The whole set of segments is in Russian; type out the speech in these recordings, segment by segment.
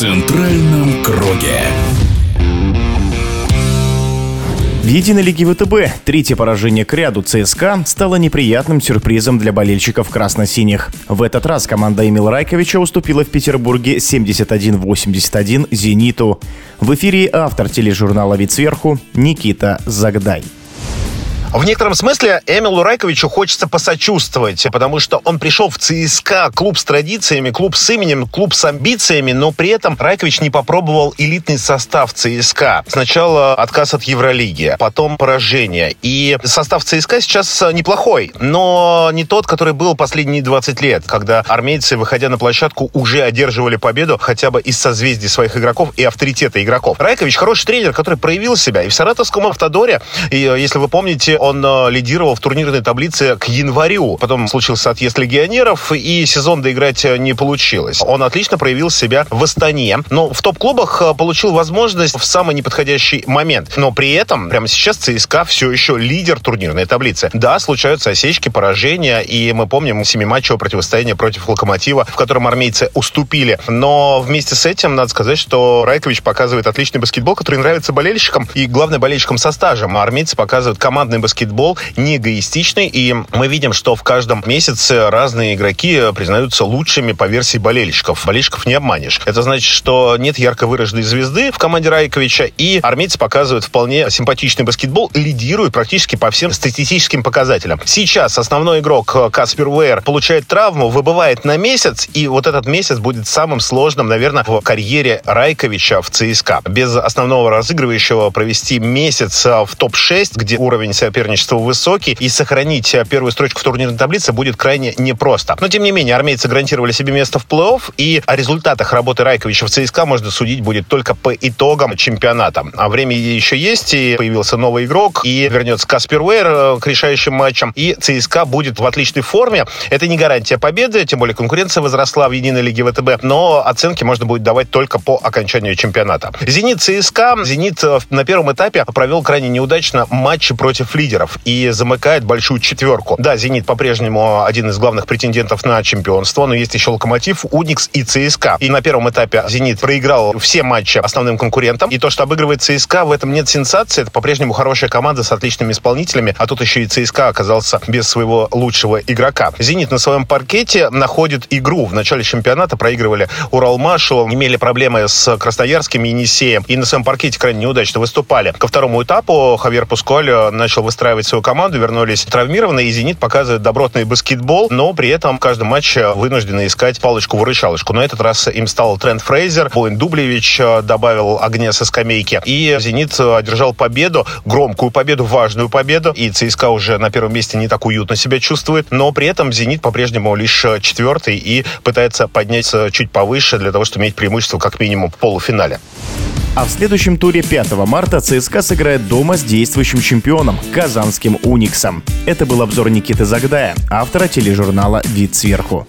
центральном круге. В единой лиге ВТБ третье поражение к ряду ЦСКА стало неприятным сюрпризом для болельщиков красно-синих. В этот раз команда Эмила Райковича уступила в Петербурге 71-81 «Зениту». В эфире автор тележурнала «Вид сверху» Никита Загдай. В некотором смысле Эмилу Райковичу хочется посочувствовать, потому что он пришел в ЦСКА, клуб с традициями, клуб с именем, клуб с амбициями, но при этом Райкович не попробовал элитный состав ЦСКА. Сначала отказ от Евролиги, потом поражение. И состав ЦСКА сейчас неплохой, но не тот, который был последние 20 лет, когда армейцы, выходя на площадку, уже одерживали победу хотя бы из созвездий своих игроков и авторитета игроков. Райкович хороший тренер, который проявил себя и в Саратовском Автодоре, и если вы помните, он э, лидировал в турнирной таблице к январю. Потом случился отъезд легионеров, и сезон доиграть э, не получилось. Он отлично проявил себя в Астане, но в топ-клубах э, получил возможность в самый неподходящий момент. Но при этом прямо сейчас ЦСКА все еще лидер турнирной таблицы. Да, случаются осечки, поражения, и мы помним семиматчевое противостояние против Локомотива, в котором армейцы уступили. Но вместе с этим надо сказать, что Райкович показывает отличный баскетбол, который нравится болельщикам, и главное болельщикам со стажем. А армейцы показывают командный баскетбол баскетбол не эгоистичный, и мы видим, что в каждом месяце разные игроки признаются лучшими по версии болельщиков. Болельщиков не обманешь. Это значит, что нет ярко выраженной звезды в команде Райковича, и армейцы показывают вполне симпатичный баскетбол, лидируют практически по всем статистическим показателям. Сейчас основной игрок Каспер Уэйр получает травму, выбывает на месяц, и вот этот месяц будет самым сложным, наверное, в карьере Райковича в ЦСКА. Без основного разыгрывающего провести месяц в топ-6, где уровень соперника соперничества высокий, и сохранить э, первую строчку в турнирной таблице будет крайне непросто. Но, тем не менее, армейцы гарантировали себе место в плей-офф, и о результатах работы Райковича в ЦСКА можно судить будет только по итогам чемпионата. А время еще есть, и появился новый игрок, и вернется Каспер Уэйр э, к решающим матчам, и ЦСКА будет в отличной форме. Это не гарантия победы, тем более конкуренция возросла в единой лиге ВТБ, но оценки можно будет давать только по окончанию чемпионата. «Зенит» ЦСКА. «Зенит» э, на первом этапе провел крайне неудачно матчи против лидеров лидеров и замыкает большую четверку. Да, «Зенит» по-прежнему один из главных претендентов на чемпионство, но есть еще «Локомотив», «Уникс» и «ЦСКА». И на первом этапе «Зенит» проиграл все матчи основным конкурентам. И то, что обыгрывает ЦСКА, в этом нет сенсации. Это по-прежнему хорошая команда с отличными исполнителями, а тут еще и ЦСКА оказался без своего лучшего игрока. «Зенит» на своем паркете находит игру. В начале чемпионата проигрывали Уралмашу, имели проблемы с Красноярским и Енисеем, и на своем паркете крайне неудачно выступали. Ко второму этапу Хавьер Пусколь начал выстраивать выстраивать свою команду, вернулись травмированные, и «Зенит» показывает добротный баскетбол, но при этом в каждом матче вынуждены искать палочку-выручалочку. На этот раз им стал Трент Фрейзер, Боин Дублевич э, добавил огня со скамейки, и «Зенит» одержал победу, громкую победу, важную победу, и ЦСКА уже на первом месте не так уютно себя чувствует, но при этом «Зенит» по-прежнему лишь четвертый и пытается подняться чуть повыше для того, чтобы иметь преимущество как минимум в полуфинале. А в следующем туре 5 марта ЦСКА сыграет дома с действующим чемпионом – казанским «Униксом». Это был обзор Никиты Загдая, автора тележурнала «Вид сверху».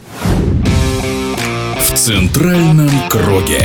В центральном круге.